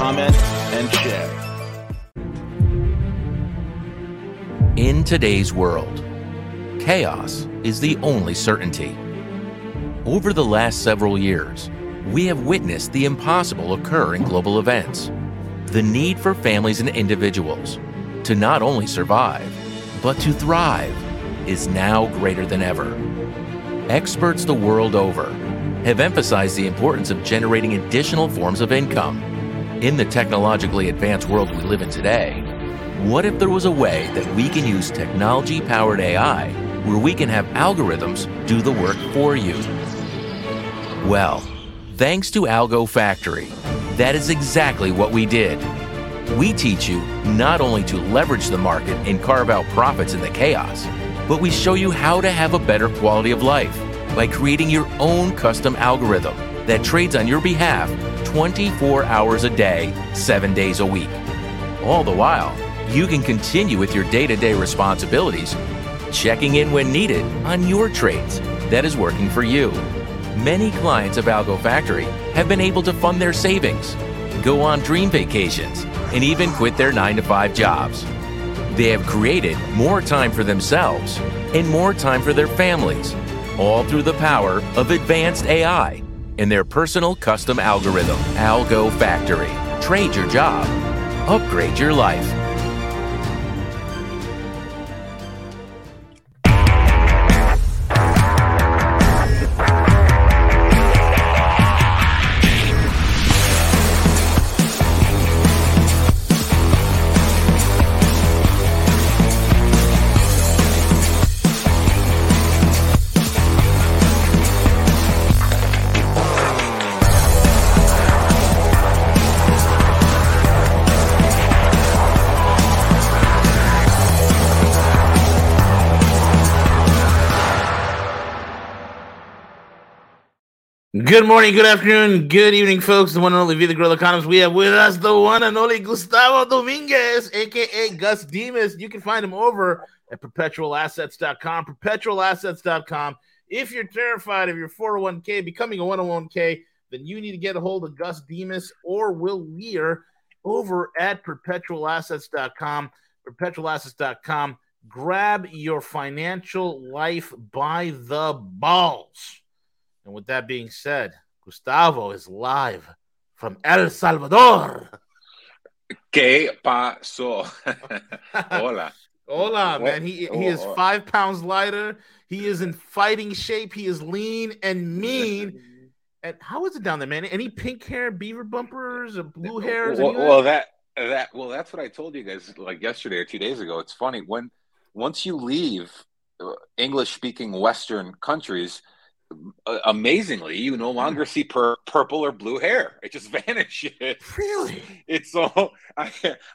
comment, and share. In today's world, chaos is the only certainty. Over the last several years, we have witnessed the impossible occur in global events. The need for families and individuals to not only survive, but to thrive is now greater than ever. Experts the world over have emphasized the importance of generating additional forms of income. In the technologically advanced world we live in today, what if there was a way that we can use technology powered AI where we can have algorithms do the work for you? Well, thanks to Algo Factory, that is exactly what we did. We teach you not only to leverage the market and carve out profits in the chaos, but we show you how to have a better quality of life by creating your own custom algorithm that trades on your behalf 24 hours a day, 7 days a week. All the while, you can continue with your day to day responsibilities, checking in when needed on your trades that is working for you. Many clients of Algo Factory have been able to fund their savings, go on dream vacations, and even quit their 9 to 5 jobs. They have created more time for themselves and more time for their families, all through the power of advanced AI and their personal custom algorithm, Algo Factory. Trade your job, upgrade your life. Good morning, good afternoon, good evening, folks. The one and only V the Guerrilla Economist. We have with us the one and only Gustavo Dominguez, aka Gus Demos. You can find him over at perpetualassets.com. Perpetualassets.com. If you're terrified of your 401k becoming a 101k, then you need to get a hold of Gus Demos or Will Weir over at perpetualassets.com. Perpetualassets.com. Grab your financial life by the balls. And with that being said, Gustavo is live from El Salvador. ¿Qué pasó? Hola. Hola, man. He, he is Oh, oh. five pounds lighter. He is in fighting shape. He is lean and mean. And how is it down there, man? Any pink hair, beaver bumpers, or blue hairs? Well, that? well, that that well, that's what I told you guys like yesterday or two days ago. It's funny when once you leave English speaking Western countries, uh, amazingly, you no longer see pur- purple or blue hair. It just vanishes. Really? It's so. I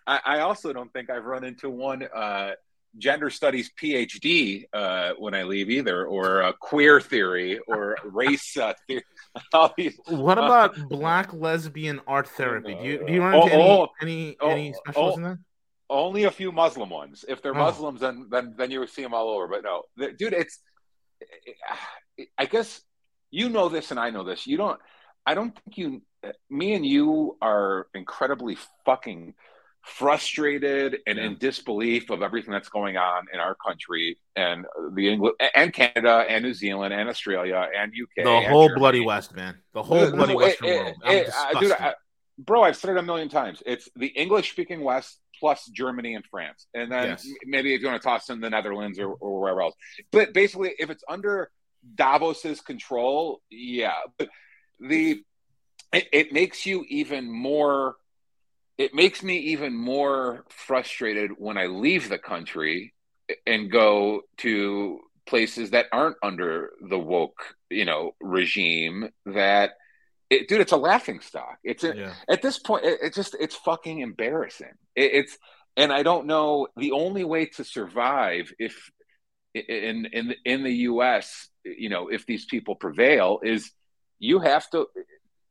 I also don't think I've run into one. Uh, Gender studies PhD uh, when I leave either, or uh, queer theory, or race uh, theory. These- What Uh, about black lesbian art therapy? Do you do you run Oh, into any oh, any, oh, any specialists oh. in that? only a few Muslim ones. If they're Oh. Muslims, then then then you would see them all over. But no, dude, it's. I guess you know this, and I know this. You don't. I don't think you. Me and you are incredibly fucking frustrated and in disbelief of everything that's going on in our country and the England and Canada and New Zealand and Australia and UK. The and whole Germany. bloody west, man. The whole bloody western it- it- world. It- dude. I- bro, I've said it a million times. It's the English speaking West plus Germany and France. And then Yes. maybe if you want to toss in the Netherlands or, or wherever else. But basically, if it's under Davos's control, yeah. But the it, it makes you even more it makes me even more frustrated when I leave the country and go to places that aren't under the woke, you know, regime that it, dude, it's a laughing stock. It's a, yeah. at this point, it, it, just it's fucking embarrassing. It, it's and I don't know the only way to survive if in in in the U.S. you know if these people prevail is you have to.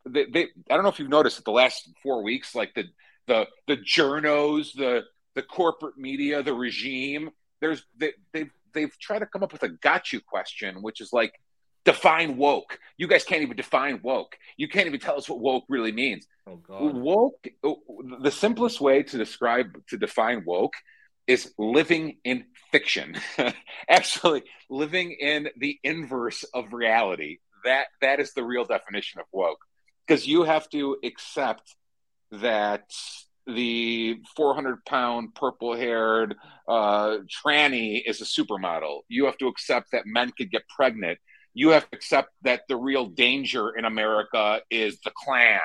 They, they I don't know if you've noticed that the last four weeks, like the the the journos, the the corporate media, the regime. There's they, they've they've tried to come up with a got you question, which is like define woke. You guys can't even define woke. You can't even tell us what woke really means. Oh God. Woke. The simplest way to describe to define woke is living in fiction. Actually, living in the inverse of reality. That that is the real definition of woke. Because you have to accept that the 400 pound purple haired uh, tranny is a supermodel. You have to accept that men could get pregnant. You have to accept that the real danger in America is the Klan.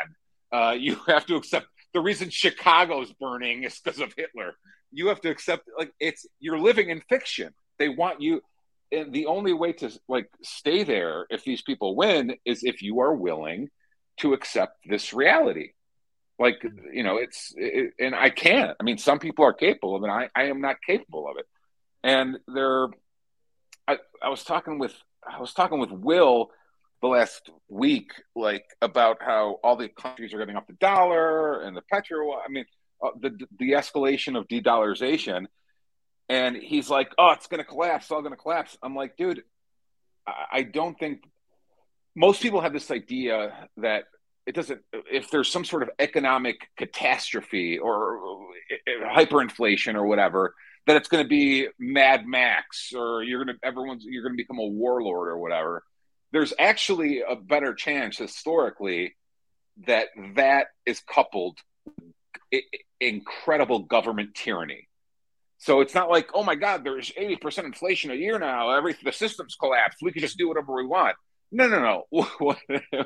Uh, you have to accept the reason Chicago's burning is because of Hitler. You have to accept like it's you're living in fiction. They want you and the only way to like stay there if these people win is if you are willing to accept this reality like you know it's it, and i can't i mean some people are capable of it I, I am not capable of it and there I, I was talking with i was talking with will the last week like about how all the countries are getting off the dollar and the petro i mean uh, the the escalation of de-dollarization. And he's like oh it's going to collapse it's all going to collapse. I'm like dude I, I don't think most people have this idea that it doesn't if there's some sort of economic catastrophe or hyperinflation or whatever that it's going to be mad max or you're going to everyone's you're going to become a warlord or whatever there's actually a better chance historically that that is coupled with incredible government tyranny. So it's not like oh my god there's 80% inflation a year now every the system's collapsed we can just do whatever we want. No no no.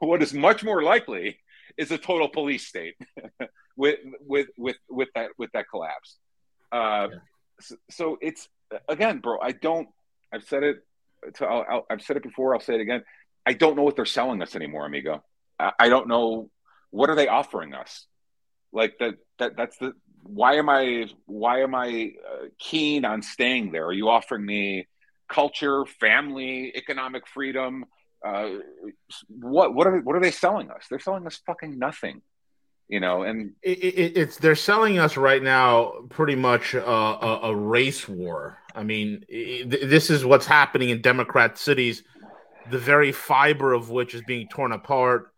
What is much more likely is a total police state with with with with that with that collapse. So, it's again, bro. I don't. I've said it. To, i have said it before. I'll say it again. I don't know what they're selling us anymore, amigo. I, I don't know what are they offering us. Like that. That that's the. Why am I? Why am I uh, keen on staying there? Are you offering me culture, family, economic freedom? uh, what what are what are they selling us? They're selling us fucking nothing, you know. And it, it, it's they're selling us right now pretty much a, a, a race war. I mean, it, this is what's happening in Democrat cities, the very fiber of which is being torn apart.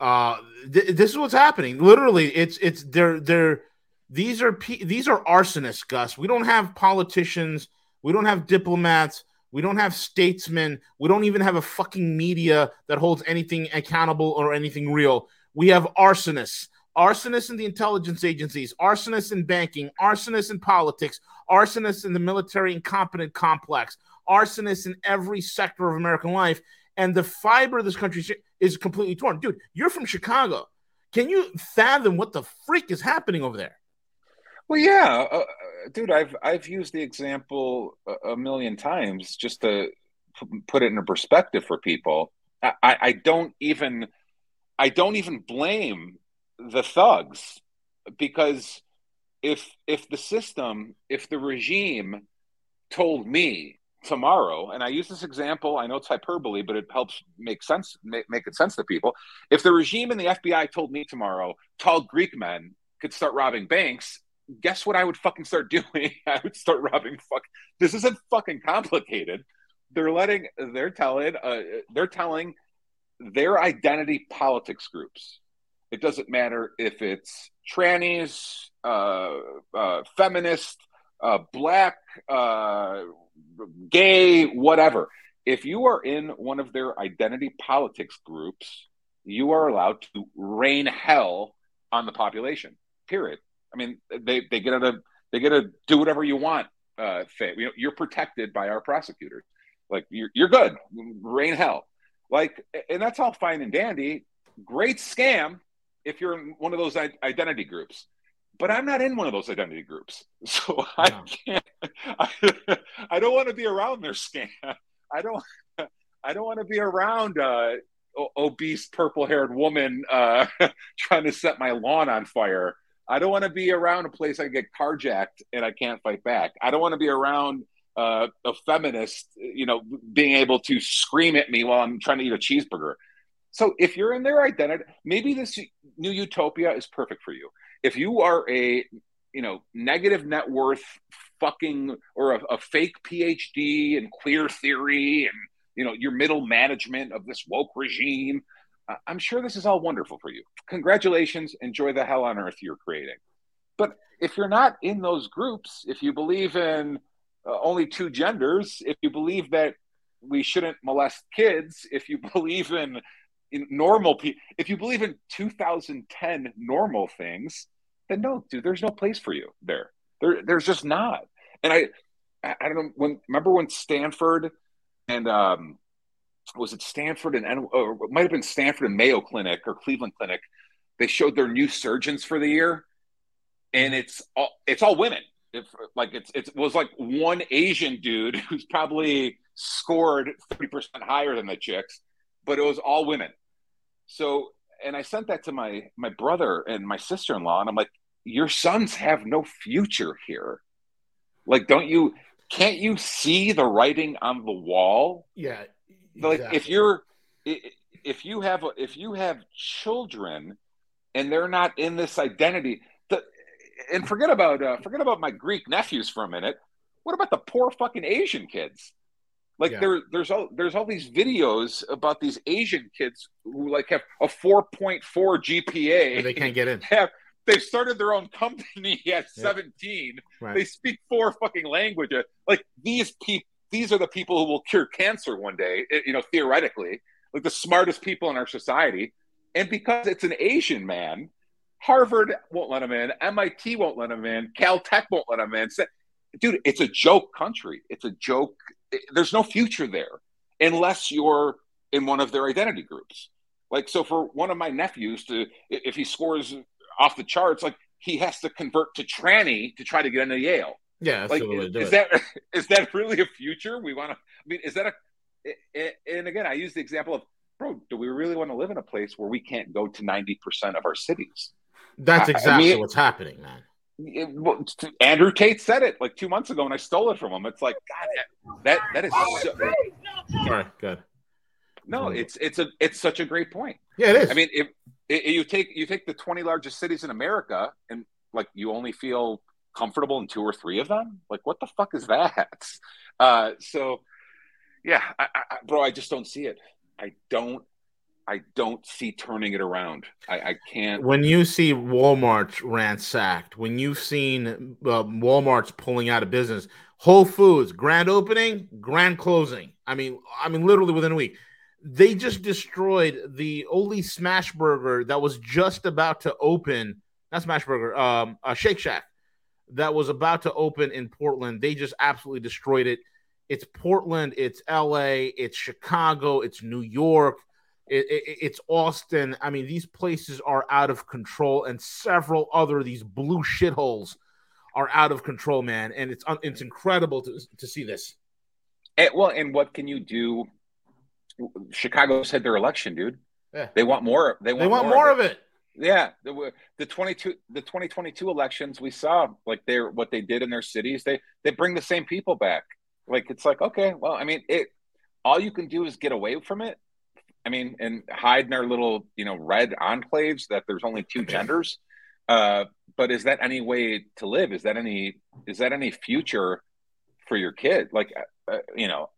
Uh, th- this is what's happening. Literally, it's it's they're they're these are these are arsonists, Gus. We don't have politicians. We don't have diplomats we don't have statesmen. We don't even have a fucking media that holds anything accountable or anything real. We have arsonists, arsonists in the intelligence agencies, arsonists in banking, arsonists in politics, arsonists in the military incompetent complex, arsonists in every sector of American life. And the fiber of this country is completely torn. Dude, you're from Chicago. Can you fathom what the freak is happening over there? Well, yeah, uh, uh, dude, I've I've used the example a, million times just to p- put it in a perspective for people. I, I don't even I don't even blame the thugs because if if the system, if the regime told me tomorrow, and I use this example, I know it's hyperbole, but it helps make sense make, make it sense to people. If the regime and the FBI told me tomorrow, tall Greek men could start robbing banks, guess what I would fucking start doing? I would start robbing fuck. This isn't fucking complicated. They're letting they're telling uh, they're telling their identity politics groups. It doesn't matter if it's trannies, uh, uh, feminist, uh, black, uh, gay, whatever. If you are in one of their identity politics groups, you are allowed to rain hell on the population. Period. I mean, they they get to they get to do whatever you want. Uh, You know, you're protected by our prosecutors. Like you're you're good. Rain hell. Like, and that's all fine and dandy. Great scam if you're in one of those identity groups. But I'm not in one of those identity groups, so. I can't. I, I don't want to be around their scam. I don't. I don't want to be around uh, obese purple haired woman uh, trying to set my lawn on fire. I don't want to be around a place I get carjacked and I can't fight back. I don't want to be around uh, a feminist, you know, being able to scream at me while I'm trying to eat a cheeseburger. So if you're in their identity, maybe this new utopia is perfect for you. If you are a, you know, negative net worth fucking or a, a fake PhD in queer theory and you know your middle management of this woke regime, uh, I'm sure this is all wonderful for you. Congratulations, enjoy the hell on earth you're creating. But if you're not in those groups, if you believe in uh, only two genders, if you believe that we shouldn't molest kids, if you believe in, in normal people, if you believe in 2010 normal things, then no, dude, there's no place for you there. There, there's just not. And I, I don't know when. Remember when Stanford and um, was it Stanford and or it might have been Stanford and Mayo Clinic or Cleveland Clinic. They showed their new surgeons for the year, and it's all it's all women. If like it's it was like one Asian dude who's probably scored thirty percent higher than the chicks, but it was all women. So, and I sent that to my my brother and my sister in law, and I'm like, your sons have no future here. Like, don't you? Can't you see the writing on the wall? Yeah. Like, if you're, if you have, if you have children, and they're not in this identity, and forget about, uh, forget about my Greek nephews for a minute. What about the poor fucking Asian kids? Like yeah. there, there's all there's all these videos about these Asian kids who like have a 4.4 GPA. They can't get in. Have, they've started their own company at 17. Right. They speak four fucking languages. Like these people, these are the people who will cure cancer one day. Eh, you know, theoretically, like the smartest people in our society. And because it's an Asian man, Harvard won't let him in. MIT won't let him in. Caltech won't let him in. Dude, it's a joke country. It's a joke. There's no future there unless you're in one of their identity groups. Like, so for one of my nephews to, if he scores off the charts, like he has to convert to tranny to try to get into Yale. Yeah, like is, is that is that really a future we want to? I mean, is that a? And again, I use the example of, bro, do we really want to live in a place where we can't go to ninety percent of our cities? That's exactly I mean, what's happening, man. It, well, Andrew Tate said it like two months ago, and I stole it from him. It's like God, that that, that is. So... Sorry, good. No, it's it's a it's such a great point. Yeah, it is. I mean, if you take you take the 20 largest cities in America and like you only feel comfortable in two or three of them. Like what the fuck is that? Uh, so yeah, I, I, bro, I just don't see it. I don't. I don't see turning it around. I, I can't. When you see Walmart ransacked, when you've seen uh, Walmart's pulling out of business, Whole Foods grand opening, grand closing. I mean, I mean, literally within a week they just destroyed the only smash burger that was just about to open not smash burger um a shake shack that was about to open in portland they just absolutely destroyed it it's portland it's la it's chicago it's new york it, it, it's austin i mean these places are out of control and several other these blue shitholes are out of control man and it's it's incredible to, to see this and, well and what can you do Chicago said their election, dude. Yeah. They want more. They want, they want more, more of, it. of it. Yeah, the, the 22 the 2022 elections we saw like they're what they did in their cities. They they bring the same people back. Like it's like okay, well, I mean, it all you can do is get away from it. I mean, and hide in our little, you know, red enclaves that there's only two genders. Uh, but is that any way to live? Is that any is that any future for your kid? Like uh, you know,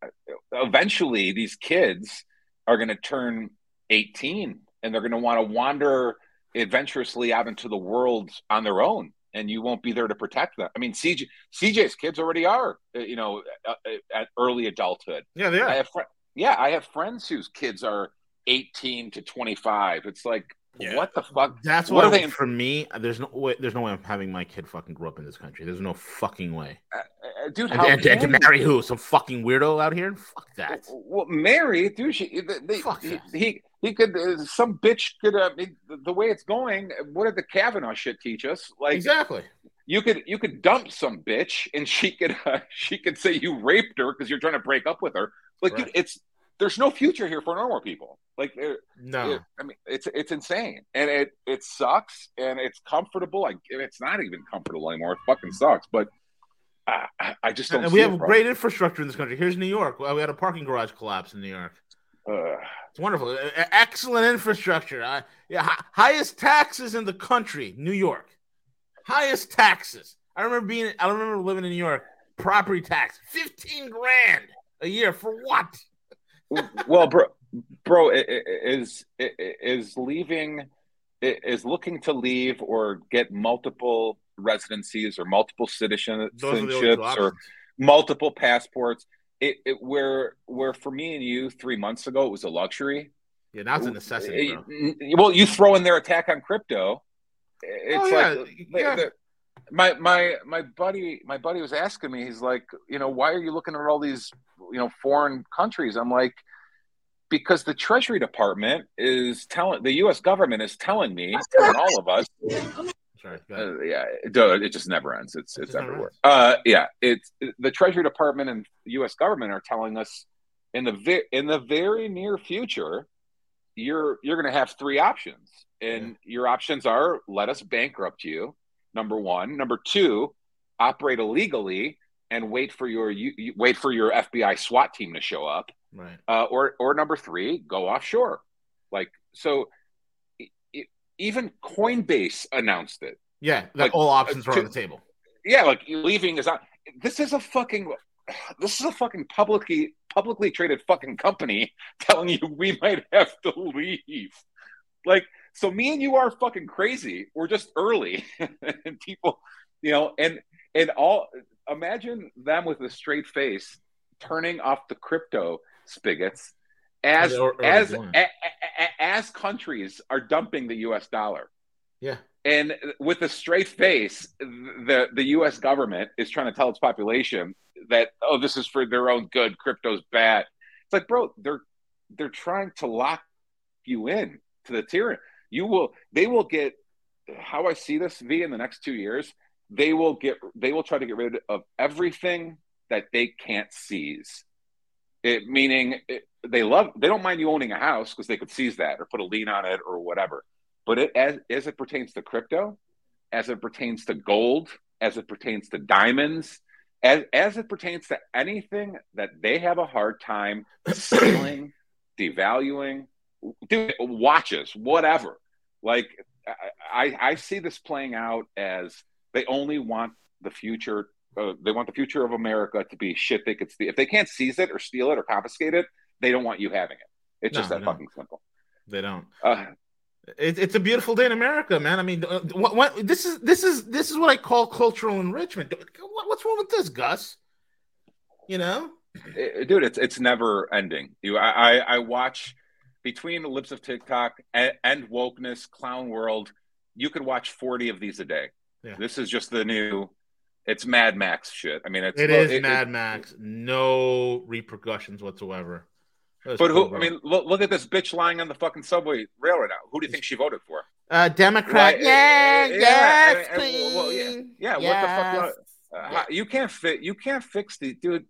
eventually these kids are going to turn 18 and they're going to want to wander adventurously out into the world on their own and you won't be there to protect them. I mean, CJ, CJ's kids already are, uh, you know, uh, at early adulthood. Yeah, they are. I have fr- yeah, I have friends whose kids are 18 to 25. It's like, yeah. What the fuck? That's what they... for me. There's no way. There's no way I'm having my kid fucking grow up in this country. There's no fucking way, uh, uh, dude. And, and, and, to marry who? Some fucking weirdo out here? Fuck that. Well, well marry, dude. She, they, fuck he, he, he could. Uh, some bitch could. Uh, the way it's going. What did the Kavanaugh shit teach us? Like exactly. You could you could dump some bitch and she could uh, she could say you raped her because you're trying to break up with her. Like right. dude, it's there's no future here for normal people. Like, no, it, I mean, it's it's insane, and it it sucks, and it's comfortable. Like, it's not even comfortable anymore. It fucking sucks. But I, I just don't. And we have great infrastructure in this country. Here's New York. We had a parking garage collapse in New York. Uh, it's wonderful. Excellent infrastructure. Uh, yeah, highest taxes in the country, New York. Highest taxes. I remember being. I remember living in New York. Property tax, fifteen grand a year for what? well, bro, bro, is is leaving, is looking to leave or get multiple residencies or multiple citizenships or multiple passports. It, it where where for me and you three months ago it was a luxury. Yeah, now it's a necessity. Well, you throw in their attack on crypto. Oh, it's oh, yeah. like yeah. The, my my my buddy my buddy was asking me. He's like, you know, why are you looking at all these you know foreign countries? I'm like, because the Treasury Department is telling the U.S. government is telling me, telling all of us. Sorry, uh, yeah, it, it, just never ends. It's it's everywhere. Uh, yeah, it's the Treasury Department and the U.S. government are telling us in the vi- in the very near future, you're you're going to have three options, and yeah. your options are let us bankrupt you. Number one, number two, operate illegally and wait for your you, you wait for your FBI SWAT team to show up. Right. Uh, or or number three, go offshore. Like so, it, even Coinbase announced it. Yeah, that like, all options are to, on the table. Yeah, like leaving is not. This is a fucking. This is a fucking publicly publicly traded fucking company telling you we might have to leave. Like, so me and you are fucking crazy. We're just early, and people, you know, and and all. Imagine them with a straight face turning off the crypto spigots as or, or as a, a, as countries are dumping the U.S. dollar. Yeah, and with a straight face, the the U.S. government is trying to tell its population that oh, this is for their own good. Crypto's bad. It's like, bro, they're they're trying to lock you in to the tyranny. You will. They will get. How I see this, V, in the next two years, they will get. They will try to get rid of everything that they can't seize it, meaning it, they love they don't mind you owning a house because they could seize that or put a lien on it or whatever. But it, as as it pertains to crypto, as it pertains to gold, as it pertains to diamonds, as as it pertains to anything that they have a hard time selling, devaluing, do watches, whatever. Like I, I see this playing out as they only want the future uh, they want the future of America to be shit they could steal. If they can't seize it or steal it or confiscate it, they don't want you having it. It's no, just that fucking simple. They don't. Uh, it, it's a beautiful day in America, man. I mean, uh, what, what, this is this is this is what I call cultural enrichment. What, what's wrong with this, Gus? You know, it, dude, it's it's never ending. You, I, I, I watch between the Libs of TikTok and, and wokeness, clown world. You could watch forty of these a day. Yeah. This is just the new it's Mad Max shit. I mean, it's it is it, Mad it, Max. No repercussions whatsoever. That's but who? Cool, I mean, look, look, at this bitch lying on the fucking subway rail right now. Who do you think she voted for? Uh, Democrat. Well, yeah, yeah, yes, I, I, well, yeah, yeah. Yes. What the fuck? Uh, you can't fit. You can't fix the dude.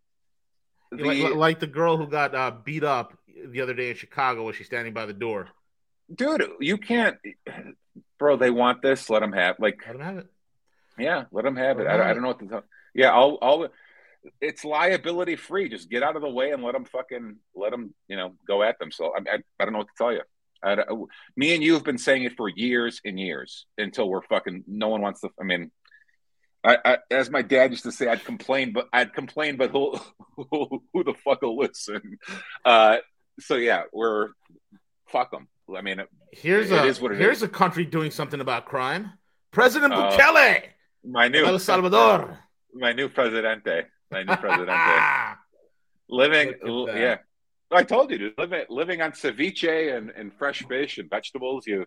The, like, like, the girl who got uh, beat up the other day in Chicago, was she standing by the door? Dude, you can't, bro. They want this. Let them have. Like, let them have it. Yeah, let them have it. I, I, don't know what to tell. Yeah, I'll, I'll. It's liability free. Just get out of the way and let them fucking let them, you know, go at them. So I, I, I don't know what to tell you. I, me and you have been saying it for years and years until we're fucking. No one wants to. I mean, I, I, as my dad used to say, I'd complain, but I'd complain, but who, who, who the fuck will listen? Uh, so yeah, we're fuck them. I mean, here's it, a it here's is. a country doing something about crime. President uh, Bukele my new El Salvador. My new presidente. My new presidente. living, yeah. I told you, dude, living living on ceviche and, and fresh fish and vegetables. You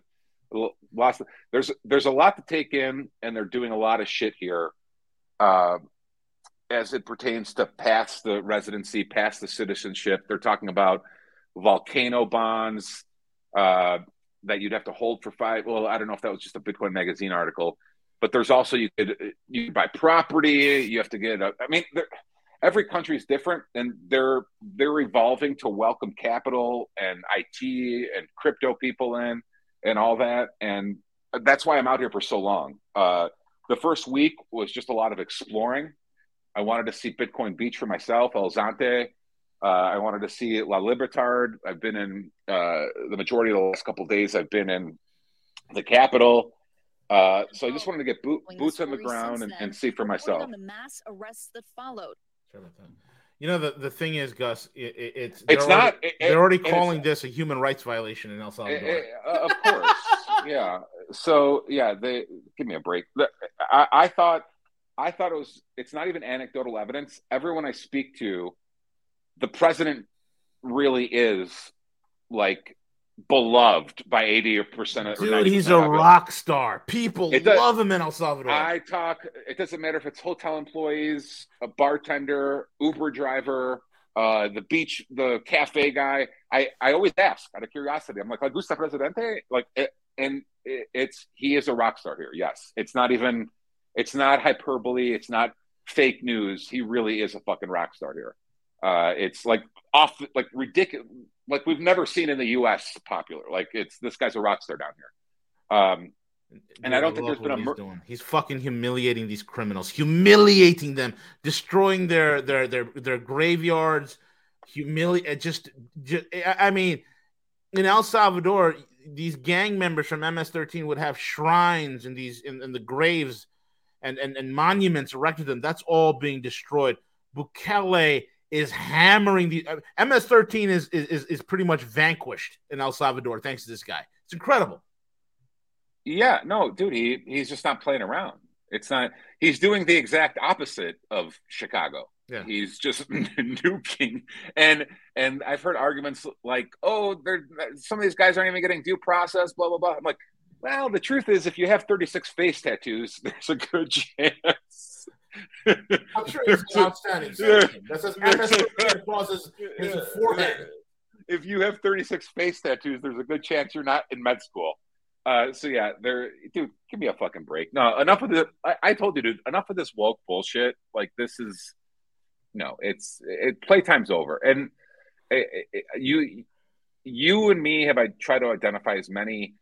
lost. There's there's a lot to take in, and they're doing a lot of shit here, uh, as it pertains to past the residency, past the citizenship. They're talking about volcano bonds uh, that you'd have to hold for five. Well, I don't know if that was just a Bitcoin magazine article but there's also you could you could buy property. You have to get a. I mean, every country is different, and they're they're evolving to welcome capital and IT and crypto people in and all that, and that's why I'm out here for so long. Uh, the first week was just a lot of exploring. I wanted to see Bitcoin Beach for myself, El Zonte. Uh, I wanted to see La Libertad. I've been in uh, the majority of the last couple days. I've been in the capital. Uh, so I just wanted to get boot, boots on the ground and, and see for myself. On the mass arrests that followed. You know the, the thing is, Gus. It, it, it's it's already, not. It, they're already calling this a human rights violation in El Salvador. It, uh, of course, yeah. So yeah, they give me a break. I, I thought I thought it was. It's not even anecdotal evidence. Everyone I speak to, the president really is like beloved by 80% of Dude, he's a rock star. People does, love him in El Salvador. I talk, it doesn't matter if it's hotel employees, a bartender, Uber driver, uh, the beach, the cafe guy. I, I always ask out of curiosity. I'm like, like gusta presidente? Like, it, and it, it's, he is a rock star here. Yes. It's not even, it's not hyperbole. It's not fake news. He really is a fucking rock star here. Uh, it's like off, like ridiculous like we've never seen in the U.S. popular. Like it's this guy's a rock star down here. Um, and Dude, I don't I think there's been a. Mur- he's, he's fucking humiliating these criminals, humiliating them, destroying their their their their graveyards. Humiliate, just, just, I mean, in El Salvador, these gang members from MS-13 would have shrines in these in, in the graves and, and and monuments erected to them. That's all being destroyed. Bukele is hammering the uh, MS-13 is, is is pretty much vanquished in El Salvador thanks to this guy. It's incredible. Yeah, no, dude, he he's just not playing around. It's not. He's doing the exact opposite of Chicago. Yeah. He's just nuking, and and I've heard arguments like, "Oh, they're some of these guys aren't even getting due process." Blah blah blah. I'm like, well, the truth is, if you have 36 face tattoos, there's a good chance I'm sure it's an outstanding that says MS across his, his forehead. If you have 36 face tattoos, there's a good chance you're not in med school. Uh, so yeah, there, dude, give me a fucking break. No, enough of the. I, I told you, dude, enough of this woke bullshit. Like this is, no, it's it. Playtime's over, and it, it, you, you and me have I try to identify as many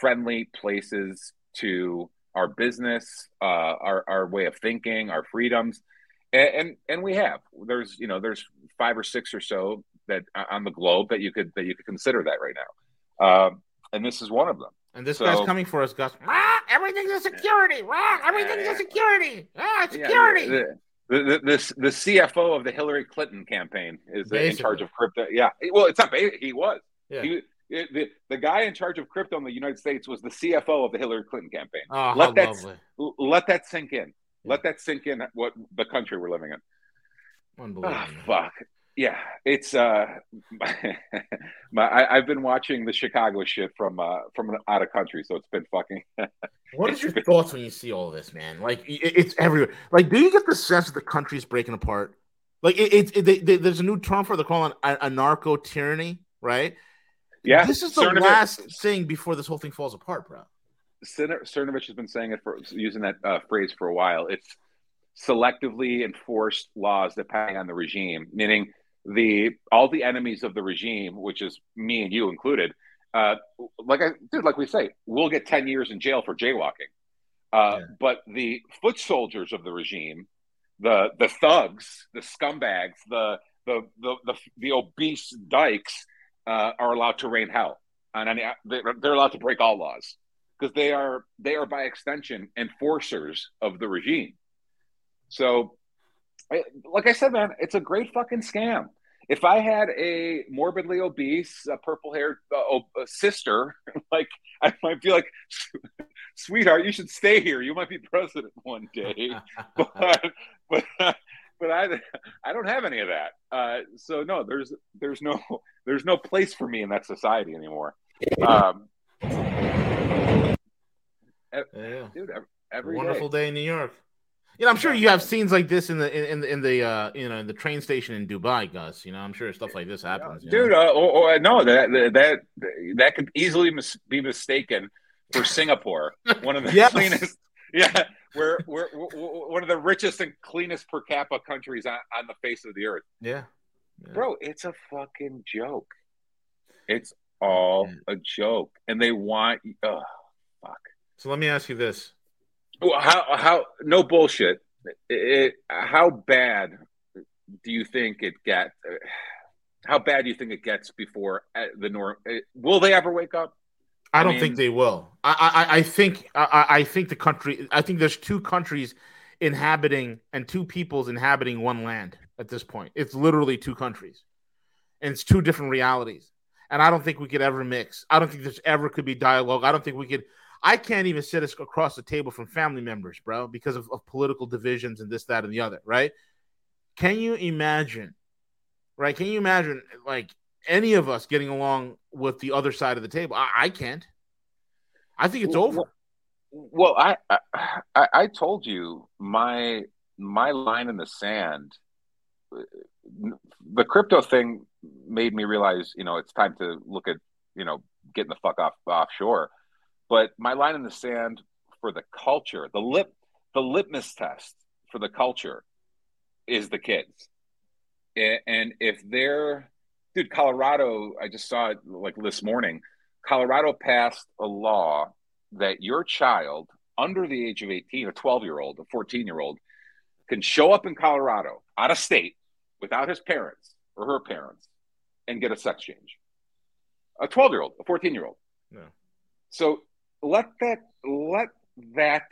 friendly places to our business, uh, our our way of thinking, our freedoms, and, and, and we have. There's you know there's five or six or so that uh, on the globe that you could that you could consider that right now, uh, and this is one of them. And this so, guy's coming for us, Gus. Ah, everything's a security. Ah, everything's a security. Ah, security. Yeah, the, the, the, the, CFO of the Hillary Clinton campaign is Basically. in charge of crypto. Yeah. Well, it's not. He was. Yeah. He, it, the, the guy in charge of crypto in the United States was the CFO of the Hillary Clinton campaign. Oh, let that lovely. let that sink in. Yeah. Let that sink in. What the country we're living in. Unbelievable. Oh, fuck. Yeah, it's uh, my, my I, have been watching the Chicago shit from uh from out of country, so it's been fucking. what is your thoughts when you see all this, man? Like it, it's everywhere. Like, do you get the sense that the country's breaking apart? Like it, it, it there's a new term for they call it anarcho tyranny, right? Yeah, this is the Cernovich, last thing before this whole thing falls apart, bro. Cernovich has been saying it for using that uh, phrase for a while. It's selectively enforced laws depending on the regime, meaning the all the enemies of the regime, which is me and you included. Uh, like I did, like we say, we'll get ten years in jail for jaywalking. Uh, yeah. But the foot soldiers of the regime, the the thugs, the scumbags, the the the the, the obese dykes uh, are allowed to rain hell any. They're allowed to break all laws because they are they are by extension enforcers of the regime. So, like I said, man, it's a great fucking scam. If I had a morbidly obese, uh, purple-haired uh, sister, like I might be like, "Sweetheart, you should stay here. You might be president one day." but, but but I I don't have any of that. Uh, so no, there's there's no there's no place for me in that society anymore. Um, yeah. dude, every, every wonderful day. day. in New York. You know, I'm sure you have scenes like this in the in, in the uh, you know in the train station in Dubai, Gus. You know, I'm sure stuff like this happens. Dude, uh, or, or, no, that that that could easily mis- be mistaken for Singapore, one of the yes. cleanest. Yeah, we're, we're, we're one of the richest and cleanest per capita countries on, on the face of the earth. Yeah. yeah. Bro, it's a fucking joke. It's all a joke. And they want, oh, fuck. So let me ask you this. How, how, no bullshit. It, it, how bad do you think it gets? How bad do you think it gets before uh, the norm? uh, Will they ever wake up? I don't mean- think they will. I I, I think I, I think the country. I think there's two countries inhabiting and two peoples inhabiting one land at this point. It's literally two countries, and it's two different realities. And I don't think we could ever mix. I don't think there's ever could be dialogue. I don't think we could. I can't even sit across the table from family members, bro, because of, of political divisions and this, that, and the other. Right? Can you imagine? Right? Can you imagine like any of us getting along with the other side of the table? I, I can't. I think it's Well, over. Well, I, I I I told you my my line in the sand. The crypto thing made me realize, you know, it's time to look at, you know, getting the fuck off offshore. But my line in the sand for the culture, the lip, the litmus test for the culture, is the kids. And if they're, dude, Colorado, I just saw it like this morning. Colorado passed a law that your child under the age of 18, a 12 year old, a 14 year old, can show up in Colorado out of state without his parents or her parents and get a sex change. A 12 year old, a 14 year old. Yeah. So let that let that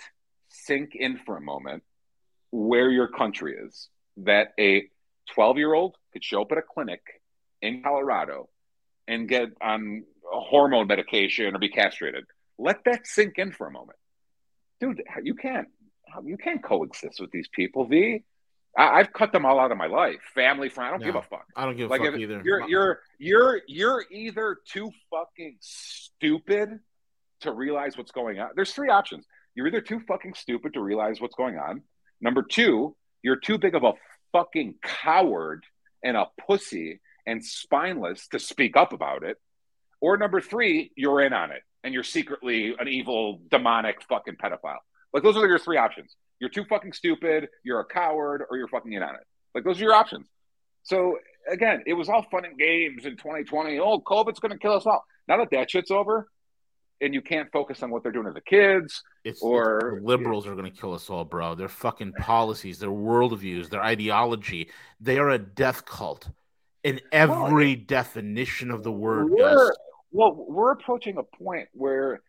sink in for a moment where your country is. That a 12 year old could show up at a clinic in Colorado and get on hormone medication or be castrated. Let that sink in for a moment, dude. You can't you can't coexist with these people. V, I, I've cut them all out of my life. Family, friend. I don't No. give a fuck. I don't give a Like fuck if either. you're you're you're you're either too fucking stupid to realize what's going on. There's three options. You're either too fucking stupid to realize what's going on. Number two, you're too big of a fucking coward and a pussy and spineless to speak up about it. Or number three, you're in on it and you're secretly an evil, demonic fucking pedophile. Like those are your three options. You're too fucking stupid, you're a coward, or you're fucking in on it. Like those are your options. So again, it was all fun and games in 2020. Oh, COVID's going to kill us all. Now that that shit's over, and you can't focus on what they're doing to the kids. It's, or- it's- liberals are going to kill us all, bro. Their fucking policies, their worldviews, their ideology. They are a death cult in every definition of the word. We're, well, we're approaching a point where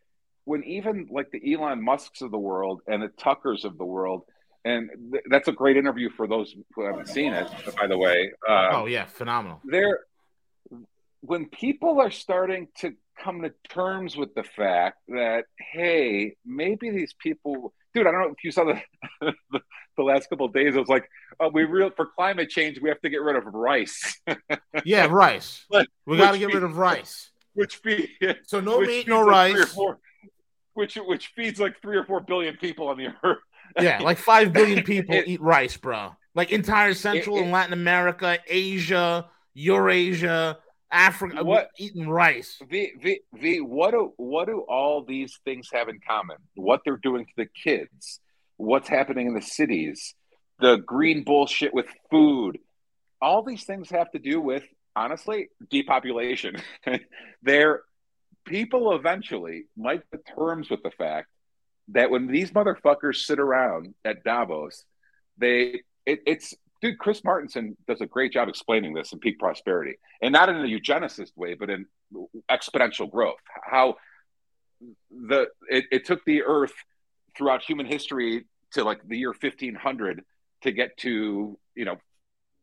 when even like the Elon Musks of the world and the Tuckers of the world, and th- that's a great interview for those who haven't seen it, by the way. Um, Oh yeah, phenomenal. there when people are starting to come to terms with the fact that hey maybe these people dude i don't know if you saw the the, the last couple of days it was like uh, we real for climate change we have to get rid of rice Yeah, rice. But- We got to get rid of rice. which feed, So no meat, no like rice. four- which which feeds like three or four billion people on the earth Yeah, like five billion people It- eat rice, bro. Like entire Central it- and Latin America, Asia, Eurasia, Africa, What- eating rice. V, v, v, what do what do all these things have in common? What they're doing to the kids, what's happening in the cities, the green bullshit with food. All these things have to do with, honestly, depopulation. they're people eventually might terms with the fact that when these motherfuckers sit around at Davos, they it, it's dude. Chris Martenson does a great job explaining this in Peak Prosperity, and not in a eugenicist way, but in exponential growth. How the it, it took the Earth throughout human history to like the year fifteen hundred to get to you know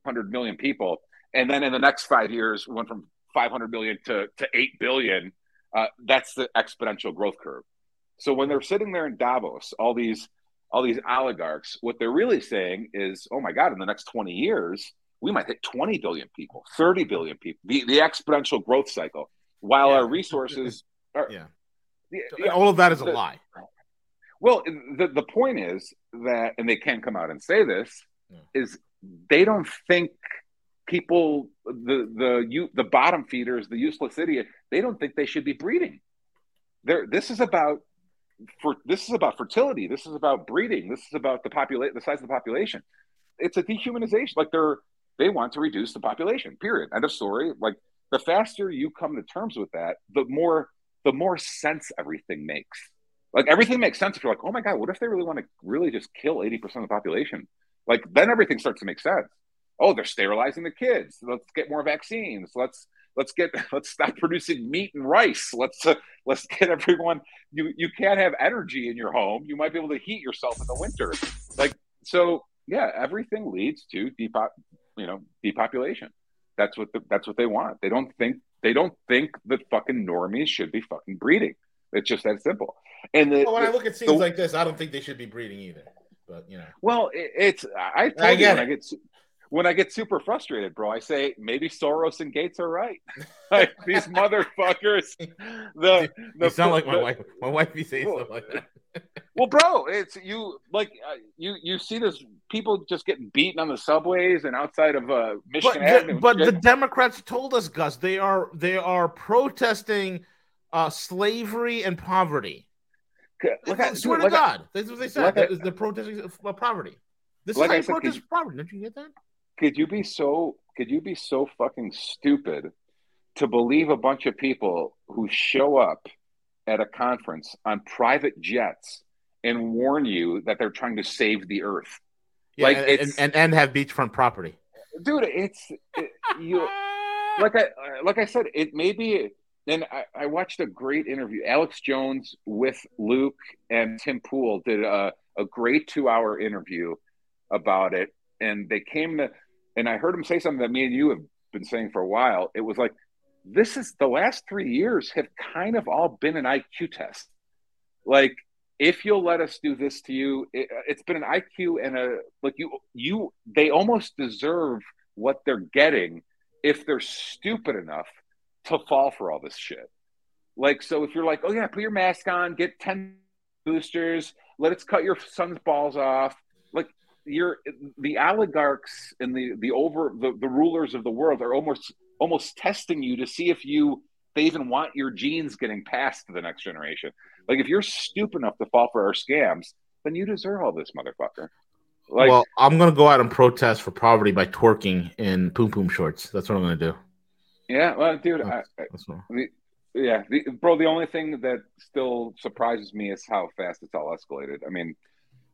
hundred million people, and then in the next five years went from five hundred million to to eight billion. Uh, that's the exponential growth curve. So when they're sitting there in Davos, all these all these oligarchs, what they're really saying is, oh my God, in the next 20 years, we might hit 20 billion people, 30 billion people, the, the exponential growth cycle, while Yeah. our resources are. Yeah. All of that is a the- lie. Well, the, the point is that, and they can't come out and say this, Yeah. is they don't think people, the the you the bottom feeders, the useless idiot, they don't think they should be breeding. There, this is about for this is about fertility. This is about breeding. This is about the populate the size of the population. It's a dehumanization. Like they're they want to reduce the population. Period. End of story. Like the faster you come to terms with that, the more the more sense everything makes. Like everything makes sense if you're like, oh my god, what if they really want to really just kill eighty percent of the population? Like then everything starts to make sense. Oh, they're sterilizing the kids. Let's get more vaccines. Let's let's get let's stop producing meat and rice. Let's uh, let's get everyone. You you can't have energy in your home. You might be able to heat yourself in the winter. Like so, yeah. Everything leads to depop, you know, depopulation. That's what the, that's what they want. They don't think they don't think that fucking normies should be fucking breeding. It's just that simple. And the, Well, when the- I look at scenes the- like this, I don't think they should be breeding either. But you know, Well, it, it's I I you get when it. I get when I get super frustrated, bro. I say maybe Soros and Gates are right. like these motherfuckers. The, the you sound like my the- wife. My wife be saying Well, stuff like that. Well, bro, it's you like uh, you you see this people just getting beaten on the subways and outside of uh, But, Michigan the, Avenue. but the Democrats told us, Gus, they are they are protesting uh, slavery and poverty. Look at- swear dude, to God, that's what they said. I- They're- protesting poverty. This Like is how I said, protest could- poverty. Don't you get that? could you be so could you be so fucking stupid to believe a bunch of people who show up at a conference on private jets and warn you that they're trying to save the earth Yeah, Like, and, it's- and, and have beachfront property. dude it's it, you like i like i said it may and I, I watched a great interview. Alex jones with luke and tim pool did a, a great two hour interview about it. And they came to and i heard him say something that me and you have been saying for a while. It was like this is the last three years have kind of all been an iq test. Like if you'll let us do this to you it, it's been an iq and a like you you they almost deserve what they're getting if they're stupid enough to fall for all this shit like so if you're like oh yeah put your mask on get 10 boosters let us cut your son's balls off like you're the oligarchs and the the over the, the rulers of the world are almost almost testing you to see if you they even want your genes getting passed to the next generation like if you're stupid enough to fall for our scams then you deserve all this motherfucker like well, I'm gonna go out and protest for poverty by twerking in poom poom shorts. That's what I'm gonna do. Yeah well dude I, I, That's what, yeah the, bro the only thing that still surprises me is how fast it's all escalated i mean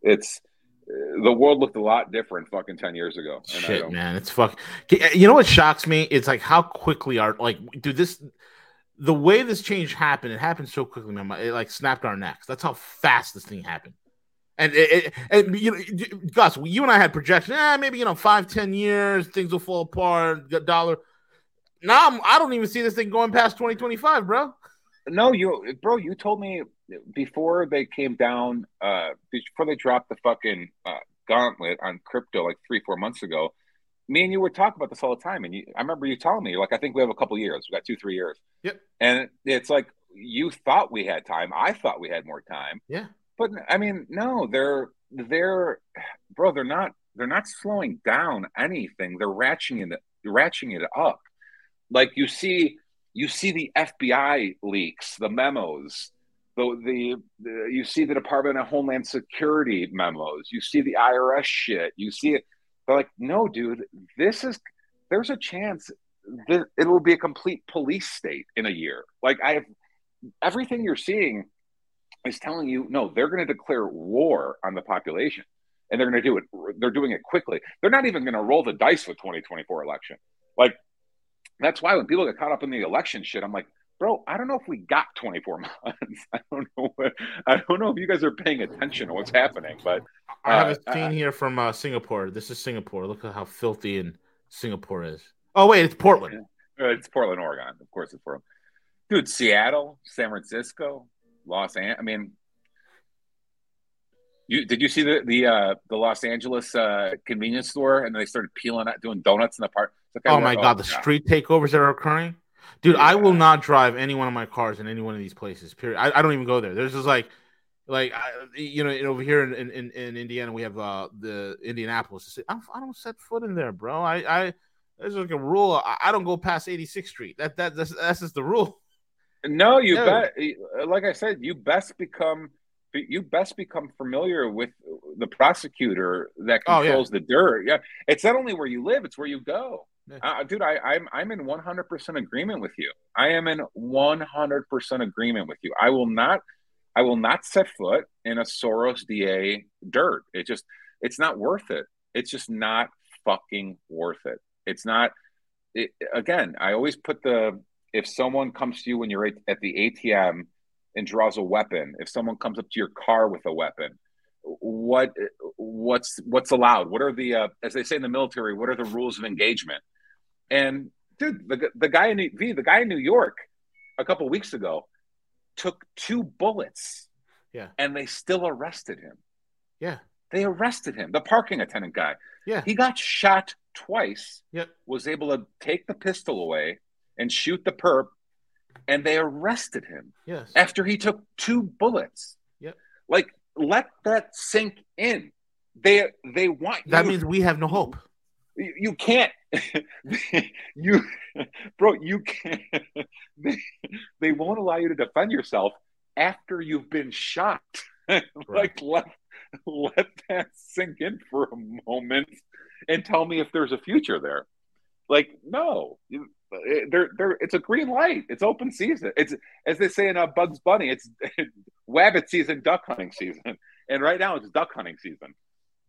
it's the world looked a lot different fucking 10 years ago and I shit, man. It's fuck. Eh, you know what shocks me? It's like how quickly our like, dude. This the way this change happened. It happened so quickly, man. It like snapped our necks. That's how fast this thing happened. And it, it, and you know, Gus, you and I had projections. Eh, maybe you know, five, ten years, things will fall apart. The dollar. Now I'm, I don't even see this thing going past 2025, bro. no you bro you told me before they came down uh before they dropped the fucking uh, gauntlet on crypto like three four months ago me and you were talking about this all the time and you, i remember you telling me like i think we have a couple years we got two three years Yep. and it's like you thought we had time i thought we had more time Yeah. but i mean no they're they're bro they're not they're not slowing down anything they're ratcheting it ratcheting it up like you see you see the fbi leaks the memos the, the, the you see the department of homeland security memos you see the irs shit you see it. They're like no dude this is there's a chance that it will be a complete police state in a year. Like i have everything you're seeing is telling you no they're going to declare war on the population and they're going to do it they're doing it quickly. They're not even going to roll the dice with 2024 election. Like that's why when people get caught up in the election shit i'm like bro i don't know if we got 24 months i don't know what, i don't know if you guys are paying attention to what's happening but I have Uh, a scene uh, here from uh, Singapore. This is Singapore. Look at how filthy and Singapore is. Oh wait, it's Portland. uh, it's portland oregon of course it's portland dude seattle san francisco los angeles i mean you did you see the the uh the los angeles uh convenience store and they started peeling out doing donuts in the park like, Oh my god, the street takeovers that are occurring, dude. I will not drive any one of my cars in any one of these places. Period. I, I don't even go there. There's just like, like I, you know, over here in, in, in Indiana, we have uh the Indianapolis. I don't, I don't set foot in there, bro. I I there's like a rule. I, I don't go past 86th Street. That that that's, that's just the rule. No, you No. bet. Like I said, you best become you best become familiar with the prosecutor that Oh, yeah. controls the dirt. Yeah, it's not only where you live; it's where you go. Yeah. Uh, dude, I, I'm I'm in 100 percent agreement with you. I am in 100 percent agreement with you. I will not, I will not set foot in a Soros DA dirt. It just, it's not worth it. It's just not fucking worth it. It's not. It, again, I always put the if someone comes to you when you're at the ATM and draws a weapon, if someone comes up to your car with a weapon, what what's what's allowed? What are the uh, as they say in the military? What are the rules of engagement? And dude, the the guy in V, the guy in New York, a couple weeks ago, took two bullets. Yeah. and they still arrested him. Yeah. They arrested him. The parking attendant guy. Yeah. He got shot twice. Yep. Was able to take the pistol away and shoot the perp, and they arrested him Yes. after he took two bullets. Yep. Like let that sink in. They they want That you, means we have no hope. you, you can't you bro you can't they, they won't allow you to defend yourself after you've been shot. like let let that sink in for a moment and tell me if there's a future there. Like no, you- there there it's a green light. It's open season. It's as they say in uh, Bugs Bunny. It's wabbit season, duck hunting season, and right now it's duck hunting season.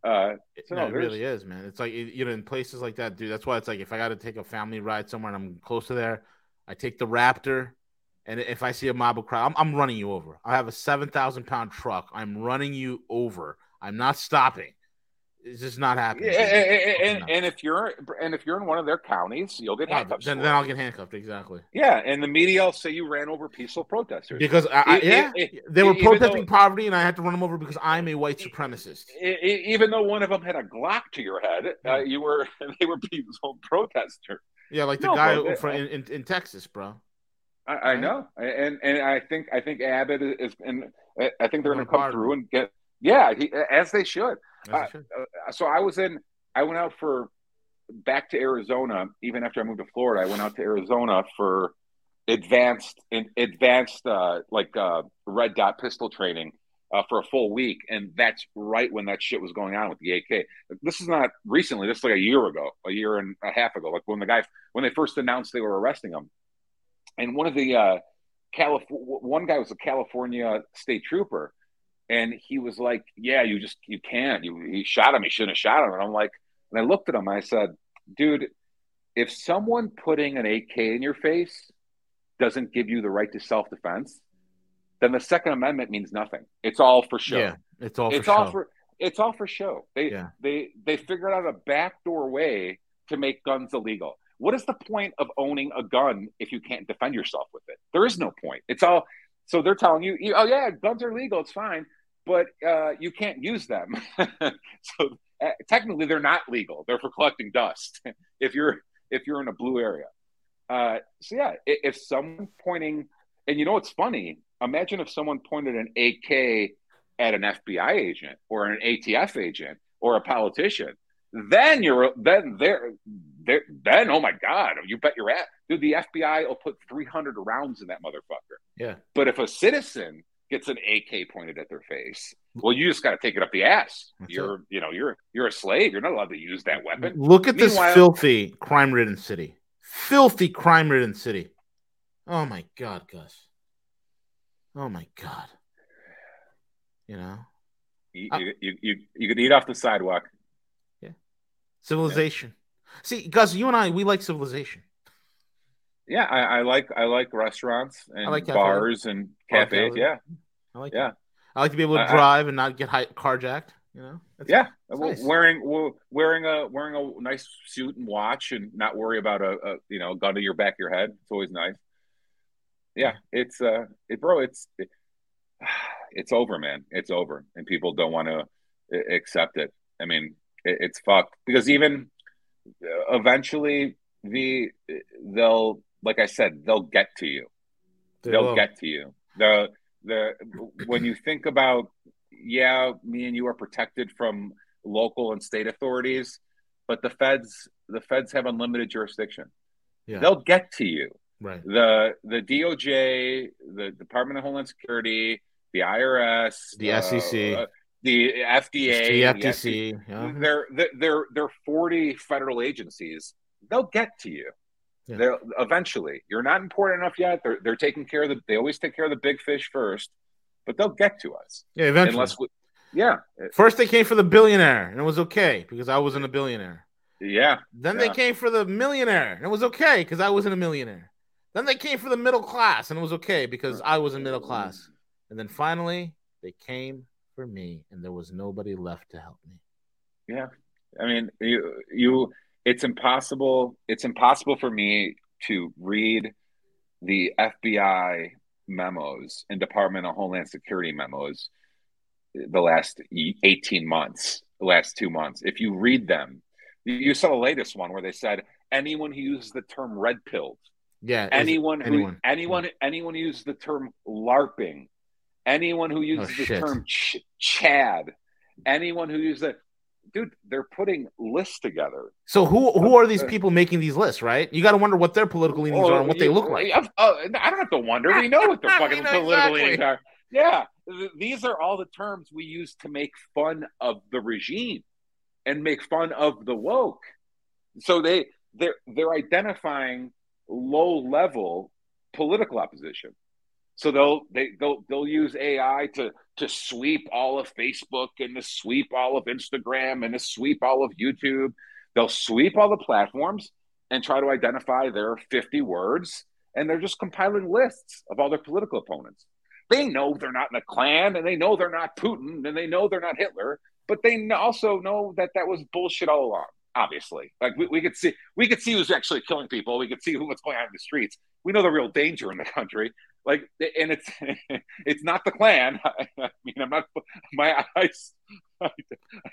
Uh, So no, it really is, man. It's like you know, in places like that, dude. That's why it's like if I got to take a family ride somewhere and I'm close to there, I take the Raptor, and if I see a mob of crowd, I'm, I'm running you over. I have a seven thousand pound truck. I'm running you over. I'm not stopping. It's just not happening. Yeah, and, and, and if you're and if you're in one of their counties, you'll get Yeah, handcuffs. then, then. I'll get handcuffed. Exactly. yeah, and the media will say you ran over peaceful protesters. Because I, I, e- yeah, e- they were even though- protesting poverty, and I had to run them over because I'm a white supremacist. E- even though one of them had a Glock to your head, uh, you were they were peaceful protesters. Yeah, like the No, guy bro, from, in, in, in Texas, bro. I, I Right. know, and and I think I think Abbott is, and I think they're going Gonna come through and get yeah, he, as they should. Uh. Uh, so I was in. I went out for back to Arizona. Even after I moved to Florida, I went out to Arizona for advanced in advanced uh, like uh, red dot pistol training uh, for a full week, and that's right when that shit was going on with the AK. This is not recently. This is like a year ago, a year and a half ago. Like when the guy when they first announced they were arresting him, and one of the uh, Calif- one guy was a California state trooper, and he was like, "Yeah, you just you can't. You, he shot him. He shouldn't have shot him." And I'm like, and I looked at him. I said, "Dude, if someone putting an AK in your face doesn't give you the right to self defense, then the Second Amendment means nothing. It's all for show. Yeah, it's all it's for all show. for it's all for show. They Yeah. they they figured out a backdoor way to make guns illegal. What is the point of owning a gun if you can't defend yourself with it? There is no point. It's all so they're telling you, oh yeah, guns are legal, it's fine, but uh, you can't use them. so uh, technically, they're not legal. They're for collecting dust. if you're if you're in a blue area. Uh, so yeah, i- if someone pointing, and you know what's funny? Imagine if someone pointed an AK at an FBI agent or an ATF agent or a politician. Then you're then they're, they're then oh my god, you bet your ass, dude. The FBI will put 300 rounds in that motherfucker. Yeah. But if a citizen gets an AK pointed at their face, well, you just got to take it up the ass. That's you're you know you're you're a slave. You're not allowed to use that weapon. Look at this filthy, crime-ridden city. Filthy, crime-ridden city. Oh my god, Gus. Oh my god. You know, You, Uh, you, you, you, you can eat off the sidewalk. Yeah. Civilization. See, Gus, you and I, we like civilization. Yeah, I, I like I like restaurants and like bars and cafes. Yeah, I like. Yeah. that. I like to be able to I- I- drive and not get hi- carjacked. You know. That's- yeah. Well, nice. Wearing well, wearing a wearing a nice suit and watch and not worry about a, a you know gun to your back of your head. It's always nice. Yeah, it's uh, it, bro, it's it, it's over, man. It's over, and people don't want to accept it. I mean, it, it's fucked because even uh, eventually the they'll like I said they'll get to you. They they'll will. get to you. The the when you think about yeah, me and you are protected from local and state authorities, but the feds the feds have unlimited jurisdiction. Yeah. They'll get to you. Right. The the DOJ, the Department of Homeland Security, the IRS, The SEC. uh, the FDA, the the FTC. yeah. they're they're they're they're 40 federal agencies they'll get to you Yeah. they'll eventually you're not important enough yet they're, they're taking care of the they always take care of the big fish first but they'll get to us Yeah, eventually. unless we, yeah First, they came for the billionaire, and it was okay because I wasn't a billionaire. yeah Then they came for the millionaire, and it was okay because I wasn't a millionaire. Then they came for the middle class, and it was okay because I was in middle class. And then finally, they came for me, and there was nobody left to help me. Yeah, I mean you you it's impossible it's impossible for me to read the fbi memos and department of homeland security memos the last 18 months the last two months if you read them you- saw the latest one where they said anyone who uses the term red pilled Yeah, anyone who anyone. anyone anyone who uses the term larping anyone who oh, uses the Oh, shit. term ch- chad anyone who uses it dude they're putting lists together So who who are these people making these lists? Right? You got to wonder what their political leanings are and what they look like. Oh, i don't have to wonder we know what their fucking know political exactly. leanings are yeah these are all the terms we use to make fun of the regime and make fun of the woke so they they're they're identifying low level political opposition so they'll they they'll they'll use ai to to sweep all of facebook and to sweep all of instagram and to sweep all of youtube they'll sweep all the platforms and try to identify their 50 words and they're just compiling lists of all their political opponents they know they're not in the Klan and they know they're not Putin and they know they're not Hitler, but they also know that that was bullshit all along. Obviously, like we, we could see, we could see who's actually killing people. We could see what's going on in the streets. We know the real danger in the country. Like, and it's it's not the Klan. I, mean, I'm not my eyes. I,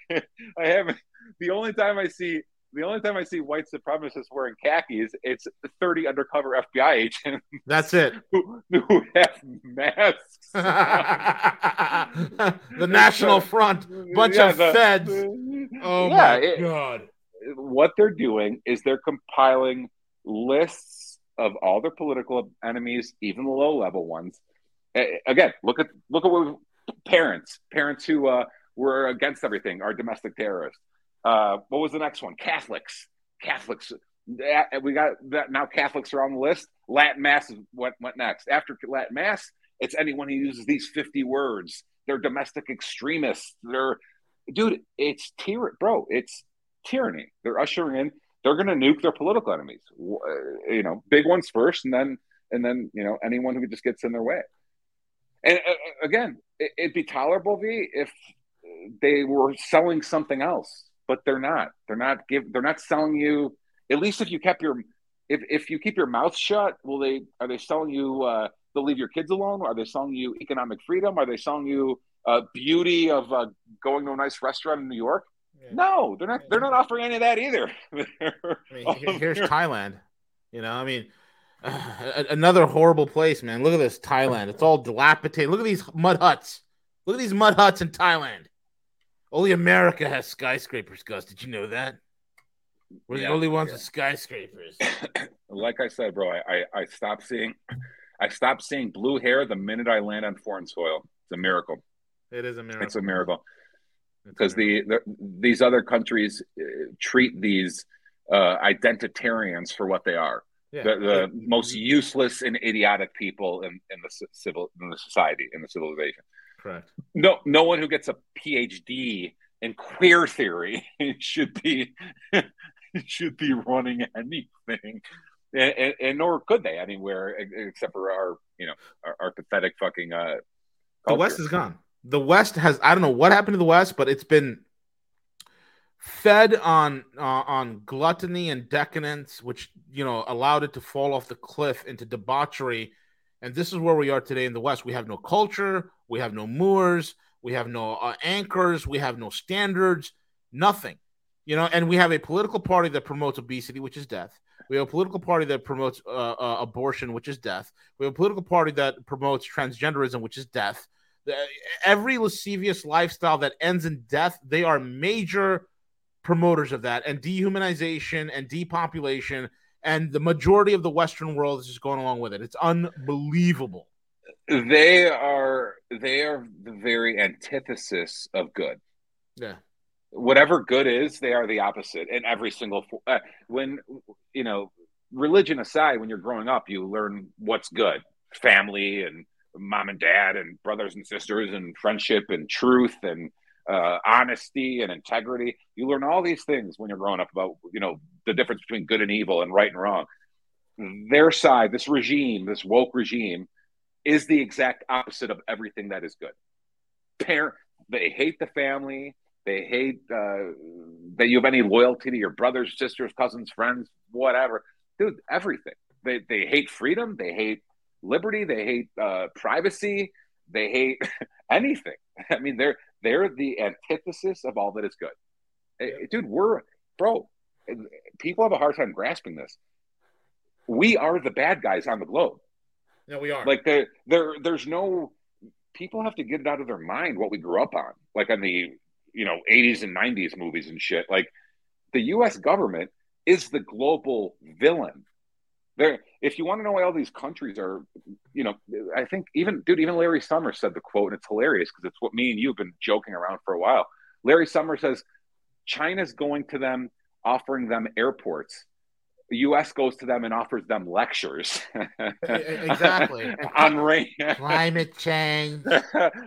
I haven't. The only time I see the only time I see white supremacists wearing khakis, it's 30 undercover FBI agents That's it. who, who have masks. the National Front, bunch Yeah, of the- feds. Oh yeah, my it- god! what they're doing is they're compiling lists of all their political enemies, even the low level ones. Again, look at look at what parents, parents who uh, were against everything are domestic terrorists. Uh, what was the next one? Catholics, Catholics. We got that now. Catholics are on the list. Latin Mass is what went next. After Latin Mass, it's anyone who uses these fifty words. They're domestic extremists. They're dude. It's tyranny, bro. It's tyranny. They're ushering in. They're going to nuke their political enemies. Uh, You know, big ones first, and then and then you know anyone who just gets in their way. And uh, uh, again, it, it'd be tolerable, V, if they were selling something else, but they're not. They're not give. They're not selling you. At least if you kept your, if if you keep your mouth shut, will they? Are they selling you? Uh, they'll leave your kids alone. Are they selling you economic freedom? Are they selling you uh, beauty of uh, going to a nice restaurant in New York? No, they're not. They're not offering any of that either. I mean, here- here's Thailand. You know, I mean, a- another horrible place, man. Look at this Thailand. It's all dilapidated. Look at these mud huts. Look at these mud huts in Thailand. Only America has skyscrapers, Gus. Did you know that? We're the only ones yeah. with skyscrapers. like I said, bro, I, I I stopped seeing, I stopped seeing blue hair the minute I land on foreign soil. It's a miracle. It is a miracle. It's a miracle because the, the these other countries uh, treat these uh, identitarians for what they are. Yeah. the, the most useless and idiotic people in, in the civil in the society in the civilization. correct. No, no one who gets a PhD in queer theory should be should be running anything, and, and, and nor could they anywhere except for our you know our, our pathetic fucking uh. The West is gone. The West has I don't know what happened to the West, but it's been fed on uh, on gluttony and decadence, which you know allowed it to fall off the cliff into debauchery. And this is where we are today in the West. We have no culture, we have no moors, we have no uh, anchors, we have no standards, nothing. You know, and we have a political party that promotes obesity, which is death. We have a political party that promotes uh, uh, abortion, which is death. We have a political party that promotes transgenderism, which is death. Every lascivious lifestyle that ends in death, they are major promoters of that and dehumanization and depopulation. And the majority of the Western world is just going along with it. It's unbelievable. they are they are the very antithesis of good. Yeah. Whatever good is, they are the opposite in every single. Uh, when you know, religion aside, when you're growing up, you learn what's good, family and mom and dad and brothers and sisters and friendship and truth and uh, honesty and integrity. You learn all these things when you're growing up about you know the difference between good and evil and right and wrong. Their side, this regime, this woke regime, is the exact opposite of everything that is good. Parent, they hate the family. They hate uh, that you have any loyalty to your brothers, sisters, cousins, friends, whatever. Dude, everything. They they hate freedom. They hate liberty. They hate uh, privacy. They hate anything. I mean, they're they're the antithesis of all that is good. Yeah. Dude, we're bro. People have a hard time grasping this. We are the bad guys on the globe. Yeah, we are. Like there, there, there's no. People have to get it out of their mind what we grew up on, like on the you know 80s and 90s movies and shit. Like the U.S. government is the global villain. There, if you want to know why all these countries are, you know, I think even dude, even Larry Summers said the quote, and it's hilarious because it's what me and you have been joking around for a while. Larry Summers says China's going to them, offering them airports the U.S. goes to them and offers them lectures. exactly on rain, climate change,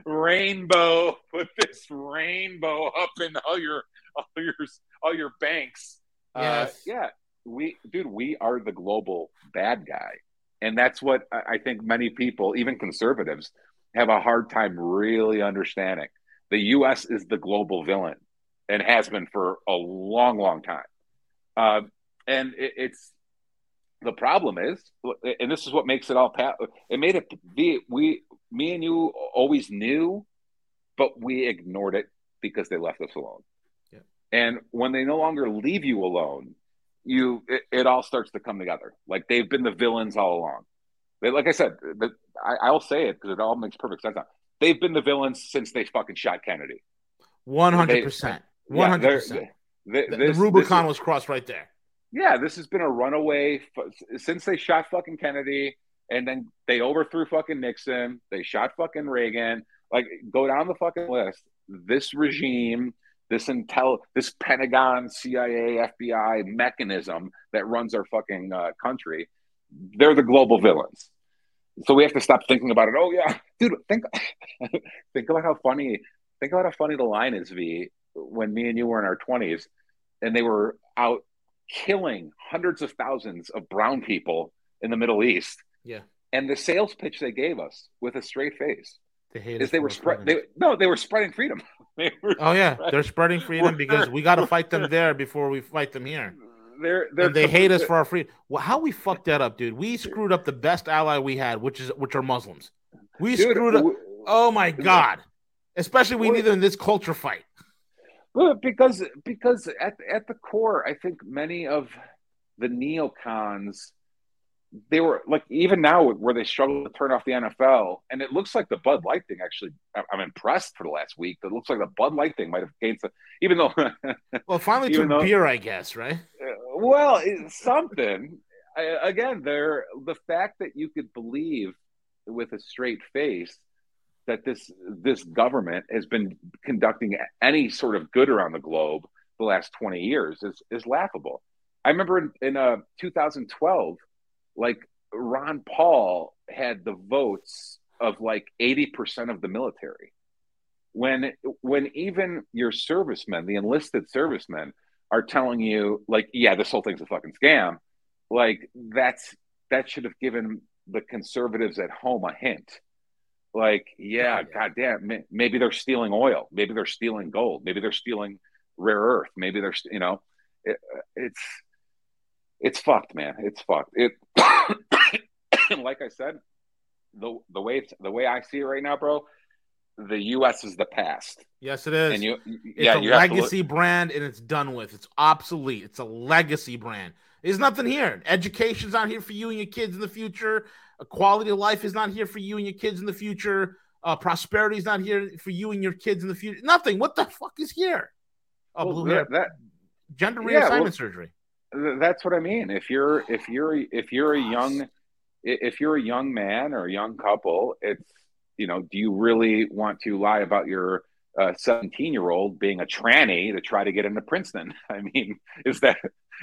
rainbow. Put this rainbow up in all your all your all your banks. Uh, yes. Uh, yeah, we, dude, we are the global bad guy, and that's what I think many people, even conservatives, have a hard time really understanding. The U.S. is the global villain, and has been for a long, long time. Uh, and it, it's the problem is, and this is what makes it all. Pa- it made it be we, me and you always knew, but we ignored it because they left us alone. Yeah. And when they no longer leave you alone, you it, it all starts to come together. Like they've been the villains all along. They, like I said, the, I, will say it because it all makes perfect sense now. They've been the villains since they fucking shot Kennedy. One hundred percent. One hundred percent. The Rubicon was crossed right there yeah, this has been a runaway since they shot fucking Kennedy and then they overthrew fucking Nixon. They shot fucking Reagan. Like, go down the fucking list. This regime, this intel, this Pentagon, CIA, FBI mechanism that runs our fucking uh, country, they're the global villains. So we have to stop thinking about it. Oh yeah, dude, think think about how funny. Think about how funny the line is, V. When me and you were in our twenties, and they were out killing hundreds of thousands of brown people in the Middle East. Yeah. And the sales pitch they gave us with a straight face they is they were spreading. No, they were spreading freedom. Oh yeah, they're spreading freedom because we got to fight them there before we fight them here. They're, they're and they hate us for our freedom. Well, how we fucked that up, dude? We screwed up the best ally we had, which is which are Muslims. We dude, screwed up. oh my god! Especially we need them in this culture fight. Because because at at the core, I think many of the neocons they were like even now where they struggle to turn off the NFL, and it looks like the Bud Light thing. Actually, I'm impressed for the last week. It looks like the Bud Light thing might have gained some, even though. well, finally to though, beer, I guess, right? Uh, well, something. I, again, there the fact that you could believe with a straight face that this this government has been conducting any sort of good around the globe the last 20 years is is laughable. I remember in, in uh, 2012, like Ron Paul had the votes of like 80% of the military. When when even your servicemen, the enlisted servicemen, are telling you like, yeah, this whole thing's a fucking scam, like that's that should have given the conservatives at home a hint like, yeah, yeah. goddamn, maybe they're stealing oil, maybe they're stealing gold, maybe they're stealing rare earth, maybe they're, you know, it, it's it's fucked, man. It's fucked. It, like I said, the the way it's, the way I see it right now, bro, the U.S. is the past. Yes, it is. And you, it's yeah, a you legacy brand, and it's done with. It's obsolete. It's a legacy brand. There's nothing here. Education's not here for you and your kids in the future. A quality of life is not here for you and your kids in the future. Uh, prosperity is not here for you and your kids in the future. Nothing. What the fuck is here? Oh, well, blue hair. That, gender reassignment yeah, well, surgery. That's what I mean. If you're if you're if you're a young if you're a young man or a young couple, it's you know, do you really want to lie about your uh, 17 year old being a tranny to try to get into Princeton? I mean, is that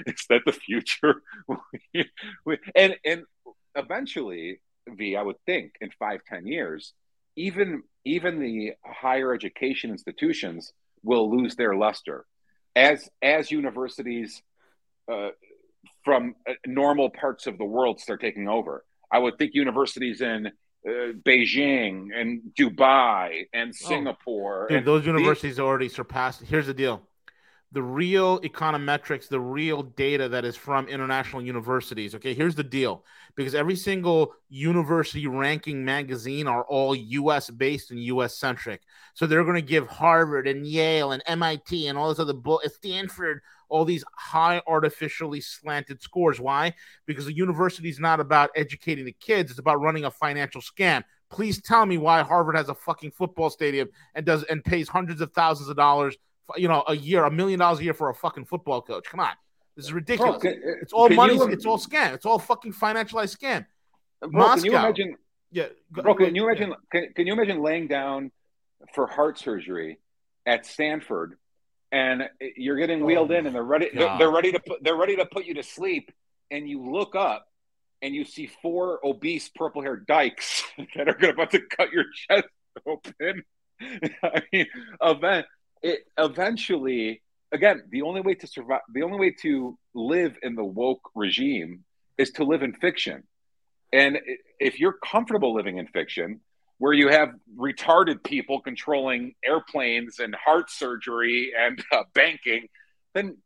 is that the future? and and eventually, V, I would think in five ten years, even even the higher education institutions will lose their luster as as universities uh, from uh, normal parts of the world start taking over. I would think universities in uh, Beijing and Dubai and Singapore. Dude, and those the- universities already surpassed. Here's the deal: the real econometrics, the real data that is from international universities. Okay, here's the deal: because every single university ranking magazine are all U.S. based and U.S. centric, so they're going to give Harvard and Yale and MIT and all this other bull, Stanford, all these high artificially slanted scores. Why? Because the university is not about educating the kids; it's about running a financial scam. Please tell me why Harvard has a fucking football stadium and does and pays hundreds of thousands of dollars, you know, a year, a million dollars a year for a fucking football coach. Come on, this is ridiculous. can- uh, it's all money. you- It's all scam. It's all fucking financialized scam. Bro, can you imagine? Yeah, go- Bro, can you yeah. imagine? Can, can you imagine laying down for heart surgery at Stanford, and you're getting oh wheeled in, and they're ready. They're, they're ready to put. They're ready to put you to sleep, and you look up, and you see four obese purple-haired dykes that are going about to cut your chest open. I mean, event. It eventually, again, the only way to survive, the only way to live in the woke regime is to live in fiction. And if you're comfortable living in fiction, where you have retarded people controlling airplanes and heart surgery and uh, banking, then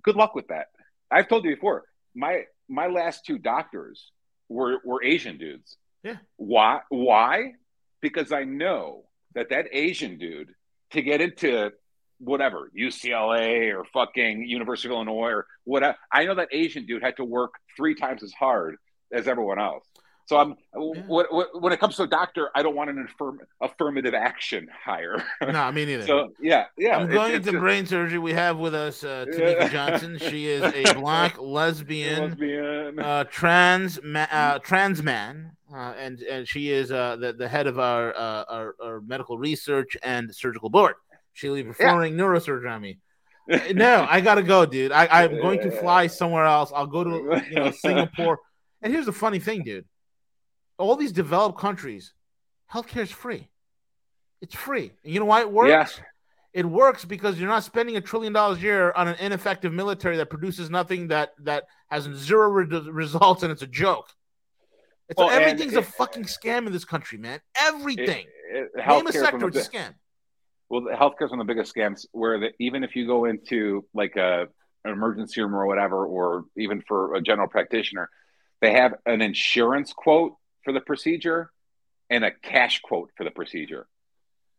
good luck with that. I've told you before, my my last two doctors were were Asian dudes. Yeah. Why? Why? Because I know that that Asian dude to get into whatever UCLA or fucking University of Illinois or whatever, I know that Asian dude had to work three times as hard as everyone else. So I'm Yeah. what, what, when it comes to a doctor, I don't want an affirm, affirmative action hire. No, I mean neither. so yeah, yeah. I'm going into brain surgery. We have with us uh, Yeah. Johnson. She is a black lesbian, lesbian. uh, trans ma- uh, trans man, uh, and and she is uh, the the head of our, uh, our our medical research and surgical board. She'll be performing neurosurgery on me. Uh, No, I gotta go, dude. I, I'm going to fly somewhere else. I'll go to you know Singapore. And here's the funny thing, dude. All these developed countries, healthcare is free. It's free. And you know why it works? Yeah. It works because you're not spending a trillion dollars a year on an ineffective military that produces nothing that that has zero re- results and it's a joke. It's Well, and everything's a fucking scam in this country, man. Everything. It- it- Name a sector, it's a scam. Well, the healthcare is one of the biggest scams. Where the, even if you go into like a an emergency room or whatever, or even for a general practitioner, they have an insurance quote for the procedure and a cash quote for the procedure,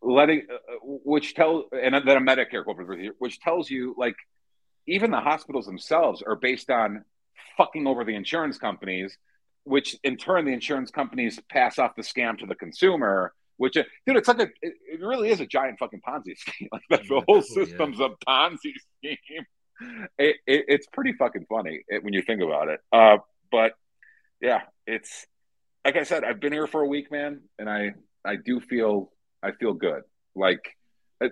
letting uh, which tell and then a Medicare quote for the procedure, which tells you like even the hospitals themselves are based on fucking over the insurance companies, which in turn the insurance companies pass off the scam to the consumer. Which, dude, it's like a, it, really is a giant fucking Ponzi scheme. Like the, the whole Yeah. system's a Ponzi scheme. It, it, it's pretty fucking funny when you think about it. Uh, but yeah, it's like I said, I've been here for a week, man, and I I do feel I feel good. Like uh,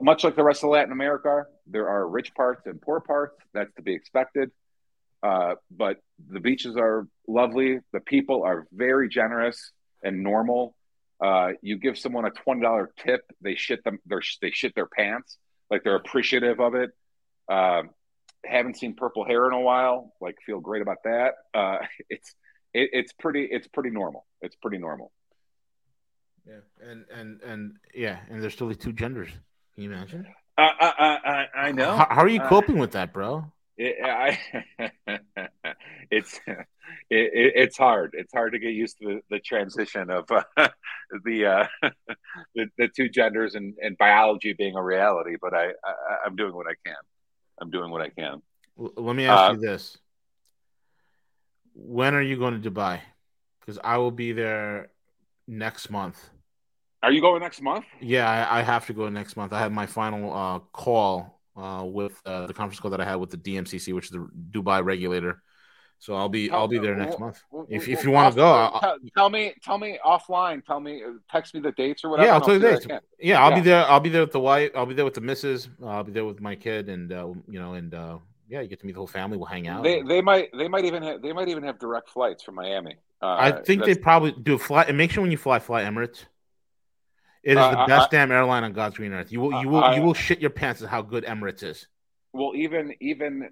much like the rest of Latin America, there are rich parts and poor parts. That's to be expected. Uh, but the beaches are lovely. The people are very generous and normal. Uh, you give someone a twenty dollar tip, they shit them. They're, shit their pants. Like they're appreciative of it. Um, haven't seen purple hair in a while. Like feel great about that. Uh, it's it, it's pretty it's pretty normal. It's pretty normal. Yeah, and and and yeah, and there's still the two genders. Can you imagine? Uh, I, I I know. How, how are you Uh, coping with that, bro? It, I, it's it, it, it's hard. It's hard to get used to the, the transition of uh, the, uh, the the two genders and, and biology being a reality. But I, I I'm doing what I can. I'm doing what I can. Let me ask Uh, you this: When are you going to Dubai? Because I will be there next month. Are you going next month? Yeah, I, I have to go next month. I have my final uh, call uh, with uh, the conference call that I had with the DMCC, which is the Dubai regulator. So I'll be Tell- I'll be there next w- month. w- If- if you wanna go, I'll- tell, tell me, tell me offline. Tell me, uh, text me the dates or whatever. yeah, I'll tell you I this. Yeah, I'll Yeah. be there. I'll be there with the wife. I'll be there with the missus. Uh, I'll be there with my kid, and uh, you know, and uh, yeah, you get to meet the whole family. We'll hang out. They they might they might even have they might even have direct flights from Miami. Uh, I think they probably do fly. And make sure when you fly, fly Emirates. It is Uh, the I- best damn airline on God's green earth. You will, you will, I- you will shit your pants at how good Emirates is. well even even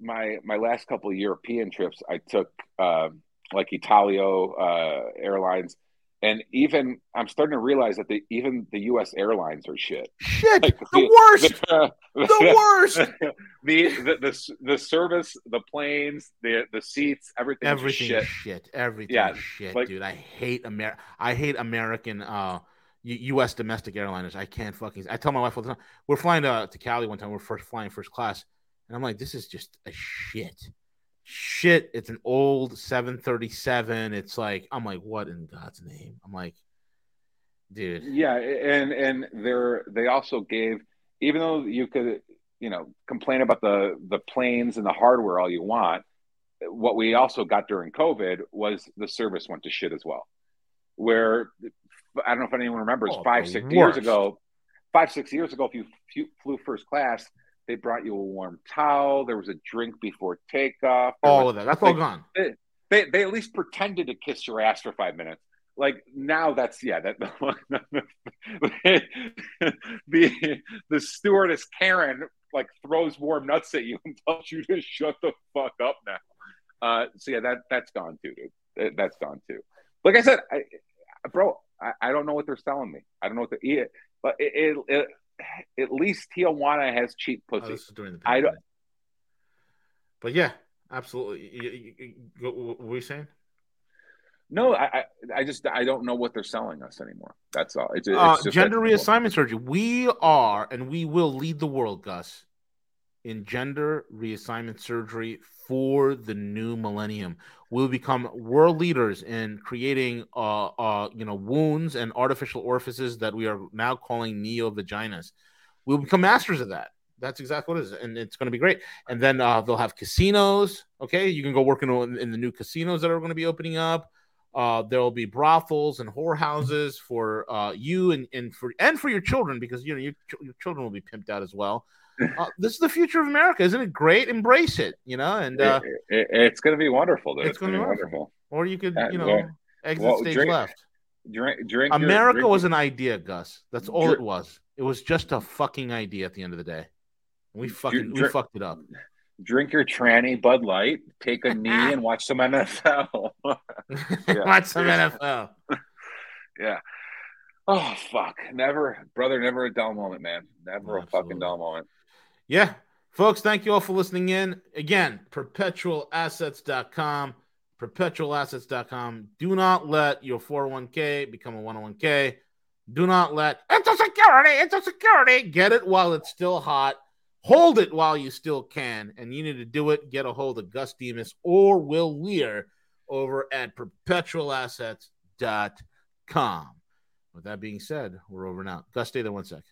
my my last couple of European trips I took um like Italio uh, airlines and even I'm starting to realize that the even the US airlines are shit. Shit, Like, the worst, The, the worst. the, the the the service, the planes, the the seats, everything, Everything shit. is shit. Everything Yeah, shit, like- dude. I hate Amer. I hate American uh U.S. domestic airliners. I can't fucking. I tell my wife all the time. We're flying to, to Cali one time. We're first flying first class, and I'm like, this is just a shit, shit. It's an old 737. It's like I'm like, what in God's name? I'm like, dude. Yeah, and and they're they also gave even though you could you know complain about the the planes and the hardware all you want, what we also got during COVID was the service went to shit as well. Where I don't know if anyone remembers Oh, five six years ago, five six years ago, if you flew first class, they brought you a warm towel. There was a drink before takeoff. there All was- of that. That's all gone. they they at least pretended to kiss your ass for five minutes. Like now, that's yeah. That the the stewardess Karen like throws warm nuts at you and tells you to shut the fuck up now. Uh, so yeah, that that's gone too, dude. That- That's gone too. Like I said, I, bro, I, I don't know what they're selling me. I don't know what they eat, but it, it, it at least Tijuana has cheap Oh, pussy. this is during the I don't- pandemic. But yeah, absolutely. You- you- you- what were you saying? No, I, I I just I don't know what they're selling us anymore. That's all. It's, Uh, gender reassignment surgery. We are and we will lead the world, Gus, in gender reassignment surgery for the new millennium. We'll become world leaders in creating, uh, uh, you know, wounds and artificial orifices that we are now calling neo vaginas. We'll become masters of that. That's exactly what it is, and it's going to be great. And then uh, they'll have casinos. Okay, you can go work in, in the new casinos that are going to be opening up. Uh, there will be brothels and whorehouses for uh, you and, and for and for your children because you know your, your children will be pimped out as well. Uh, this is the future of America, isn't it great? Embrace it, you know, and uh, It- it- it's going to be wonderful. Dude. It's It's, going to be wonderful. or you could, you know, well- exit well, stage drink- left. Drink, drink. your- America drink- was an idea, Gus. That's all it was. It was just a fucking idea at the end of the day. We fucking we fucked it up. drink your tranny Bud Light, take a knee, and watch some NFL. Watch some NFL. yeah. Oh fuck! Never, brother. Never a dull moment, man. Never a fucking dull moment. Yeah. Folks, thank you all for listening in. Again, perpetualassets.com. Perpetualassets.com. Do not let your 401k become a 101k. Do not let it's a security, it's a security. Get it while it's still hot. Hold it while you still can. And you need to do it. Get a hold of Gus Demos or Will Lear over at perpetualassets.com. With that being said, we're over now. Gus, stay there one sec.